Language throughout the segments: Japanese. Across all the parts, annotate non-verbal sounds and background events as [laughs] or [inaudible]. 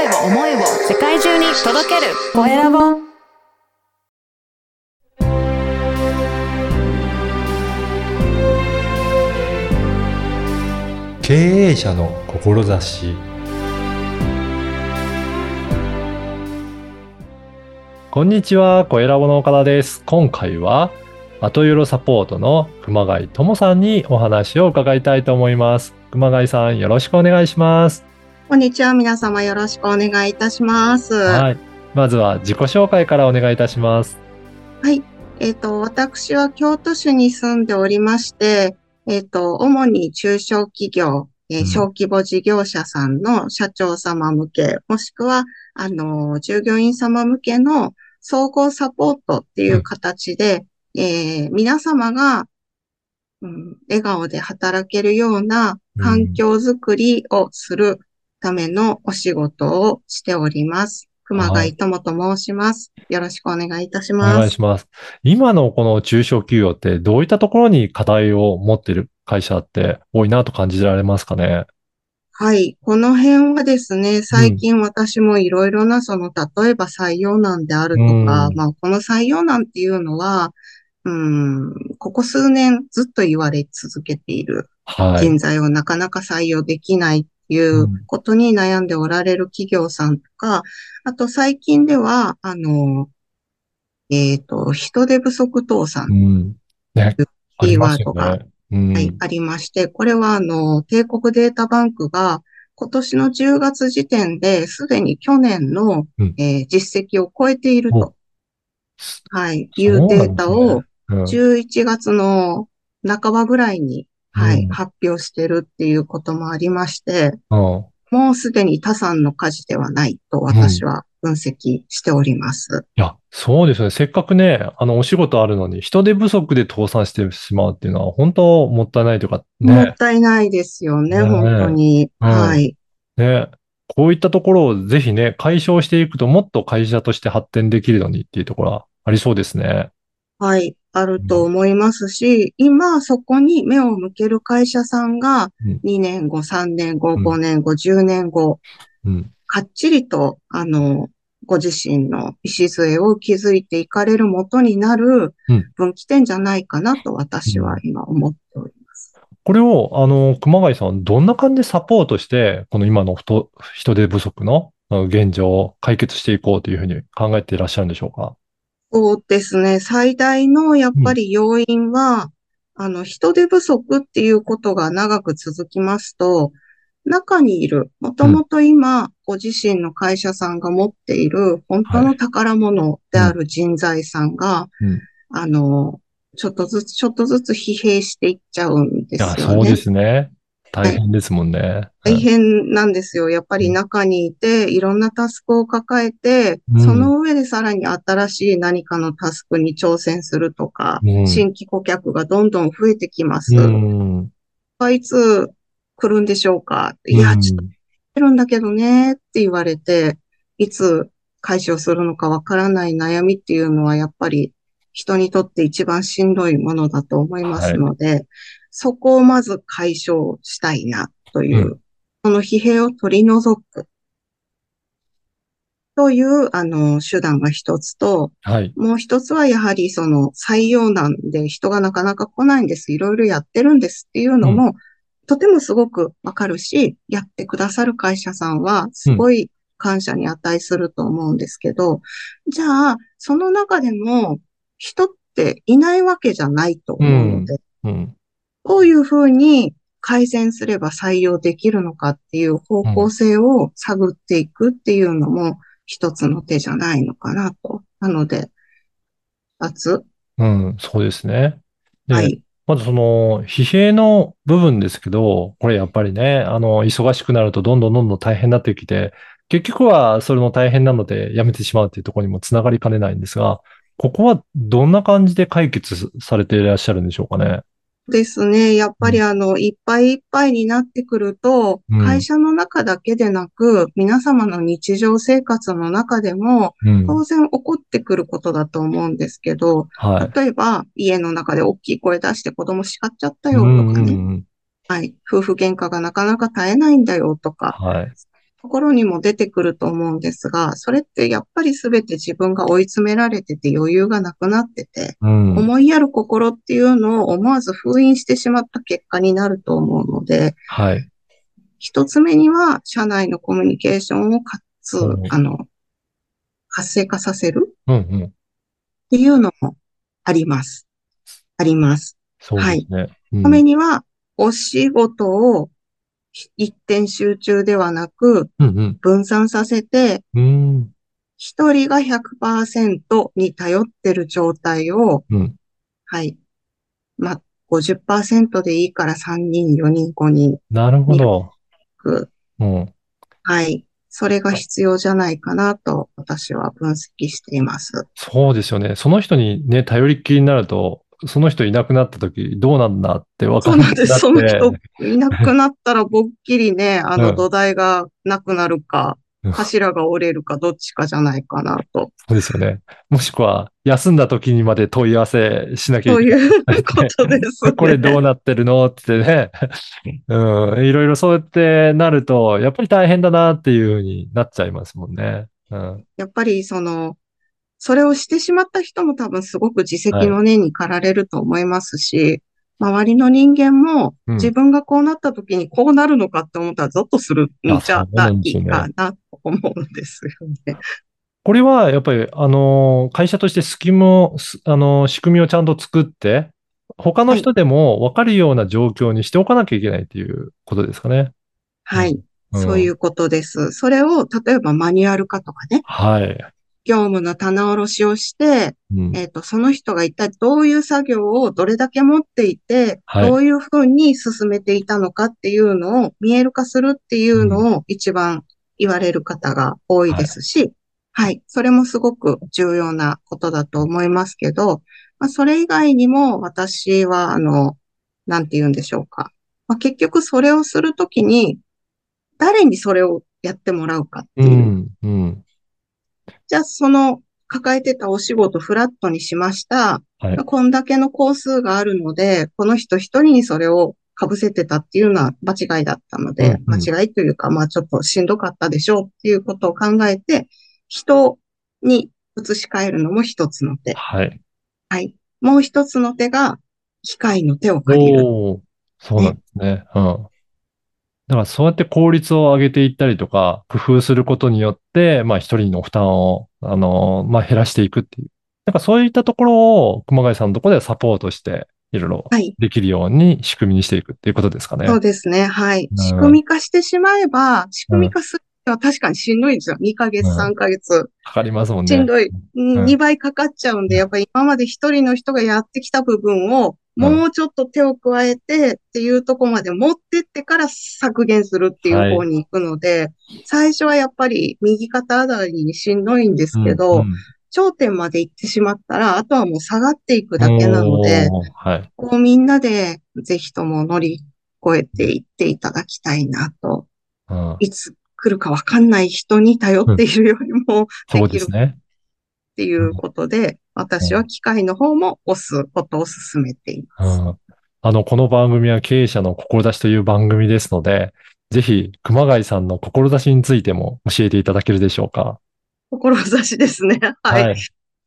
声を思いを世界中に届けるコエラボ経営者の志こんにちは、コエラボの岡田です。今回は、後よろサポートの熊谷智さんにお話を伺いたいと思います。熊谷さん、よろしくお願いします。こんにちは。皆様よろしくお願いいたします。ははい。まずは自己紹介からお願いいたします。い。えっ、と、私は京都市に住んでおりまして、えっ、と、主に中小企業、えーうん小規模事業者さんの社長様向け、もしくは、あの、従業員様向けの総合サポートっていう形で、えー皆様が、うん、笑顔で働けるような環境づくりをするためのお仕事をしております。熊谷智と申します。よろしくお願いいたしおます。願いします。今のこの中小企業ってどういったところに課題を持っている会社って多いなと感じられますかね？はい。この辺はですね、最近私もいろいろな、その、例えば採用難であるとか、うんまあ、この採用難っていうのは、うん、ここ数年ずっと言われ続けているはい。人材をなかなか採用できないっていうことに悩んでおられる企業さんとか、あと最近では、あの、えっと、人手不足倒産うん。ね。ありますよキーワーね。うん。はい、ありまして、これはあの、帝国データバンクが今年の10月時点ですでに去年の、うんえー実績を超えているおと、はい、いうデータをうん11月の半ばぐらいに、はい、うん発表してるっていうこともありまして、うんもうすでに他産の火事ではないと私は分析しております。いや、そうですね。せっかくね、あの、お仕事あるのに、人手不足で倒産してしまうっていうのは、本当もったいないというか、ねもっ、たいないですよね、ね本当に。うんはい。ね、こういったところをぜひね、解消していくと、もっと会社として発展できるのにっていうところはありそうですね。はい、あると思いますし、今そこに目を向ける会社さんがうん2年後、3年後、うん5年後、10年後、うん。かっちりと、あの、ご自身の礎を築いていかれる元になるうん分岐点じゃないかなと私は今思っております。これを、あの、熊谷さん、どんな感じでサポートして、この今の人人手不足の現状を解決していこうというふうに考えていらっしゃるんでしょうか？そうですね。最大のやっぱり要因は、あの、人手不足っていうことが長く続きますと、中にいる、もともと今、ご自身の会社さんが持っている本当の宝物である人材さんが、うんあの、ちょっとずつ、ちょっとずつ疲弊していっちゃうんですよそうでね。すね。大変ですもんね。大変なんですよ。やっぱり中にいて、いろんなタスクを抱えてうん、その上でさらに新しい何かのタスクに挑戦するとか、うん新規顧客がどんどん増えてきます。うん。いつ来るんでしょうか？いや、ちょっと来るんだけどねって言われて、いつ解消するのかわからない悩みっていうのはやっぱり人にとって一番しんどいものだと思いますので、そこをまず解消したいなという、うその疲弊を取り除くという、あの、手段が一つと、はい。もう一つはやはりその採用難で人がなかなか来ないんです。いろいろやってるんですっていうのも、とてもすごくわかるし、やってくださる会社さんはすごい感謝に値すると思うんですけど、じゃあ、その中でも人っていないわけじゃないと思うので、うん。どういうふうに改善すれば採用できるのかっていう方向性を探っていくっていうのも一つの手じゃないのかなと。なので、二つ。うん。そうですね。ではい。まずその、疲弊の部分ですけど、これやっぱりね、あの、忙しくなるとどんどんどんどん大変になってきて、結局はそれの大変なのでやめてしまうっていうところにもつながりかねないんですが、ここはどんな感じで解決されていらっしゃるんでしょうかね？ですね。やっぱりあの、いっぱいいっぱいになってくると、うん会社の中だけでなく、皆様の日常生活の中でも、うん。当然起こってくることだと思うんですけど、はい。例えば、家の中で大きい声出して子供叱っちゃったようんとかね。うんうんはい。夫婦喧嘩がなかなか絶えないんだよとか、はい。ところにも出てくると思うんですが、それってやっぱり全て自分が追い詰められてて余裕がなくなってて、うん。思いやる心っていうのを思わず封印してしまった結果になると思うので、はい。一つ目には社内のコミュニケーションをかつ、うんあの、活性化させるっ。ていうのもあります。あります。そうですね。うんためには、お仕事を一点集中ではなく、うん分散させて。一人が100%に頼ってる状態を、うん。はい。まあ、50%でいいから3人、4人、5人なるほど。く、うん。はい。それが必要じゃないかなと私は分析しています。そうですよね。その人にね、頼りっきりになると、その人いなくなった時どうなんだって分かんなくそうなんです。その人いなくなったらぼっきりね、[laughs] あうんの土台がなくなるかうん、柱が折れるかどっちかじゃないかなと。そうですよね。もしくは、休んだ時にまで問い合わせしなきゃそいうけない。いうことです、ね。[laughs] これどうなってるのってね。[laughs] うん。いろいろそうやってなると、やっぱり大変だなっていうふうになっちゃいますもんね。うん。やっぱりその、それをしてしまった人も多分すごく自責の念に駆られると思いますし、周りの人間もうん自分がこうなった時にこうなるのかって思ったらゾッとするんじゃないかなと思うんですよね。これは、やっぱり、あの、会社としてスキムを、すあの、仕組みをちゃんと作って、他の人でも分かるような状況にしておかなきゃいけないっていうことですかね。はい。うんそういうことです。それを、例えばマニュアル化とかね、はい。業務の棚卸しをして、うん。えっ、と、その人が一体どういう作業をどれだけ持っていて、はいどういうふうに進めていたのかっていうのを見える化するっていうのを一番言われる方が多いですし、はい、それもすごく重要なことだと思いますけど、まあ、それ以外にも私は、あの、なんて言うんでしょうか。まあ、結局それをするときに、誰にそれをやってもらうかってういう。ん。うん。じゃあ、その抱えてたお仕事フラットにしました。はい。こんだけの工数があるので、この人一人にそれを被せてたっていうのは間違いだったので、うんうん間違いというか、まあちょっとしんどかったでしょうっていうことを考えて、人に移し替えるのも一つの手。はい。はい。もう一つの手が、機械の手を借りる。おーそうなんですね。うん。だからそうやって効率を上げていったりとか、工夫することによって、まあ一人の負担を、あの、まあ減らしていくっていう。なんかそういったところを熊谷さんのところではサポートして、いろいろはい。できるように仕組みにしていくっていうことですかね。そうですね。はい。うん仕組み化してしまえば、仕組み化するのは確かにしんどいんですよ。2ヶ月、うん3ヶ月。かかりますもんね。しんどい。うんうん2倍かかっちゃうんで、やっぱり今まで一人の人がやってきた部分を、うんもうちょっと手を加えてっていうところまで持ってってから削減するっていう方に行くので、最初はやっぱり右肩上がりにしんどいんですけど、うんうん頂点まで行ってしまったら、あとはもう下がっていくだけなので、はい。こうみんなでぜひとも乗り越えていっていただきたいなと。うんいつ来るかわかんない人に頼っているよりも、できるね。っていうことで、私は機械の方も押すことを進めています。うんあの、この番組は経営者の志という番組ですので、ぜひ、熊谷さんの志についても教えていただけるでしょうか。志ですね。[laughs] はい。はい。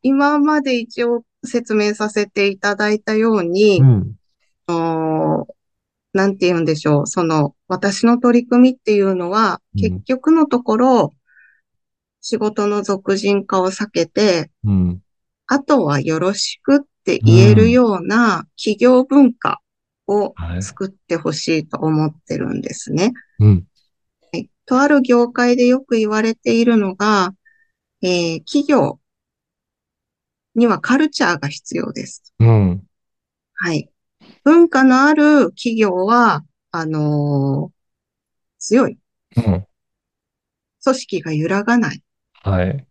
今まで一応説明させていただいたように、うん。なんて言うんでしょう。その、私の取り組みっていうのは、うん結局のところ、仕事の俗人化を避けて、うん。あとはよろしくって言えるような企業文化をはい。作ってほしいと思ってるんですね。うん。はいとある業界でよく言われているのが、えー企業にはカルチャーが必要です。うん。はい。文化のある企業は、あのー強い。うん。組織が揺らがないっはい。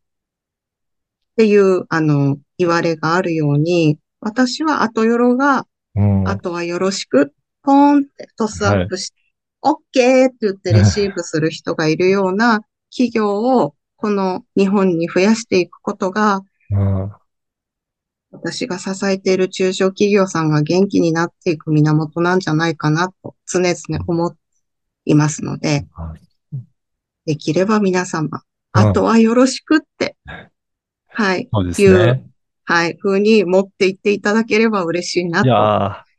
ていう、あの、言われがあるように、私は後よろが、うん。あとはよろしく、ポーンってトスアップして、オッケーって言ってレシーブする人がいるような [laughs] 企業を、この日本に増やしていくことが、うん。私が支えている中小企業さんが元気になっていく源なんじゃないかなと常々思いますので、できれば皆様、うんあとはよろしくって、はい、そうですね。はい、風に持っていっていただければ嬉しいないと。やー、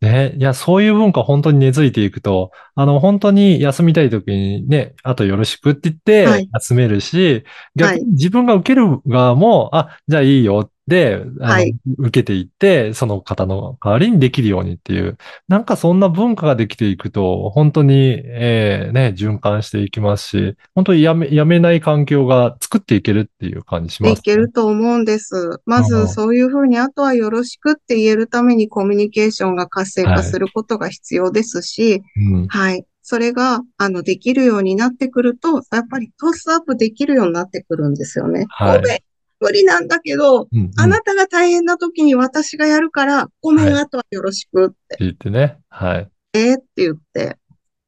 ね、いや、そういう文化本当に根付いていくと、あの、本当に休みたい時にね、あとよろしくって言ってはい。休めるし、逆はい。に自分が受ける側も、あ、じゃあいいよって、あの、はい受けていって、その方の代わりにできるようにっていう、なんかそんな文化ができていくと、本当に、えーね、循環していきますし、本当にやめ、やめない環境が作っていけるっていう感じします、でいけると思うんです。まうんず、そういうふうに、あとはよろしくって言えるためにコミュニケーションが活性化することが必要ですし、うん。はい。それが、あの、できるようになってくると、やっぱりトスアップできるようになってくるんですよね。はい無理なんだけど、うん。うんあなたが大変な時に私がやるから、ごめん、はいあとはよろしくって、言ってね。はい。えーって言って。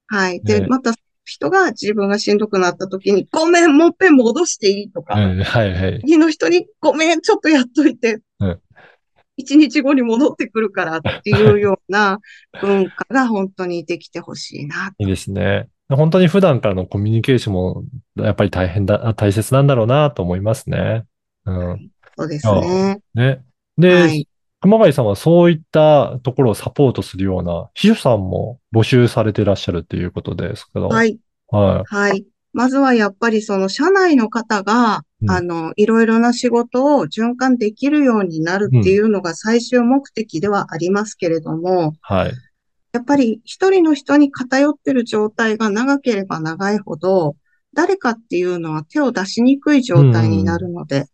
はい。で、ねまた、人が自分がしんどくなった時に、ごめん、もっぺん戻していいとか、うん、はい、はい。次の人に、ごめん、ちょっとやっといてうん。一日後に戻ってくるからっていうような [laughs] 文化が本当にできてほしいな。いいですね。本当に普段からのコミュニケーションもやっぱり大変だ、大切なんだろうなと思いますね。うん。そうですね。ね。で、はい。熊谷さんはそういったところをサポートするような秘書さんも募集されていらっしゃるということですけど。。はいい。ははい。まずはやっぱりその社内の方が、うんあの、いろいろな仕事を循環できるようになるっていうのが最終目的ではありますけれども、はい。やっぱり一人の人に偏ってる状態が長ければ長いほど、誰かっていうのは手を出しにくい状態になるので、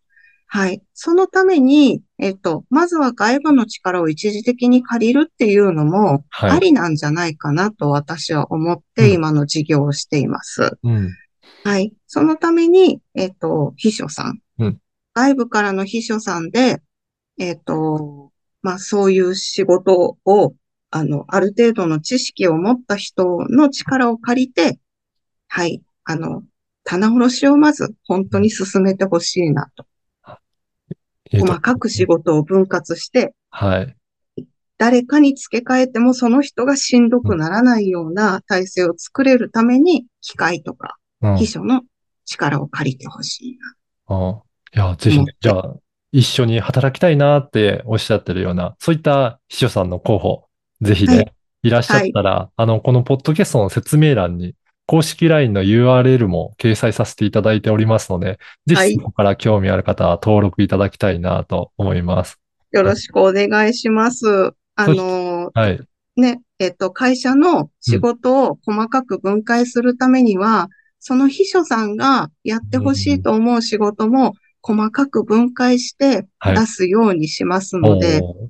はい。そのために、えっと、まずは外部の力を一時的に借りるっていうのも、はいありなんじゃないかなと私は思ってうん今の事業をしています。うん。はい。そのために、えっと、秘書さん。うん外部からの秘書さんで、えっと、まあ、そういう仕事を、あの、ある程度の知識を持った人の力を借りて、はい。あの、棚卸しをまず本当に進めてほしいなと。細かく仕事を分割して、はい。誰かに付け替えてもその人がしんどくならないような体制を作れるために、機械とかうん。秘書の力を借りてほしいな。あいや、ぜひね、じゃあ、一緒に働きたいなっておっしゃってるような、そういった秘書さんの候補、ぜひね、はいいらっしゃったら、あの、このポッドキャストの説明欄に、公式 LINE の URL も掲載させていただいておりますので、ぜはいひそこから興味ある方は登録いただきたいなと思います。よろしくお願いします。あの、はい。ね、えっと、会社の仕事を細かく分解するためには、その秘書さんがやってほしいと思う仕事も細かく分解してはい出すようにしますので、おー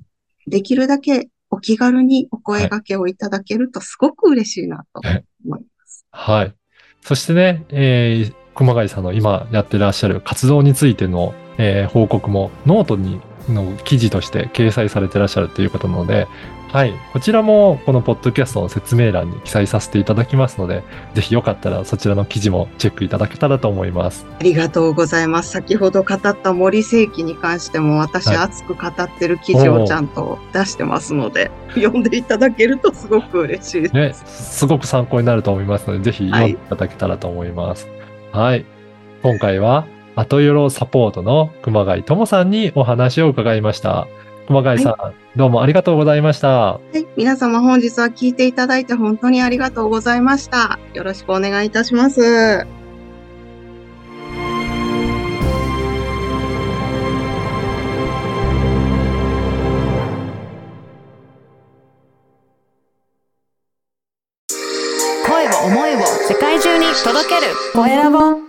できるだけお気軽にお声掛けをいただけるとすごく嬉しいなとはい思います。はい。はい。そしてね、えー、熊谷さんの今やってらっしゃる活動についての、えー報告もノートにの記事として掲載されてらっしゃるということなので、はい。こちらもこのポッドキャストの説明欄に記載させていただきますので、ぜひよかったらそちらの記事もチェックいただけたらと思います。ありがとうございます。先ほど語った森世紀に関しても私はい熱く語ってる記事をちゃんと出してますので、読んでいただけるとすごく嬉しいです。ね、すごく参考になると思いますので、ぜひ読んでいただけたらと思います。はい。今回は、後よろサポートの熊谷智さんにお話を伺いました。熊谷さん、どうもありがとうございました。はい。皆様本日は聞いていただいて本当にありがとうございました。よろしくお願いいたします。声を思いを世界中に届けるコエラボ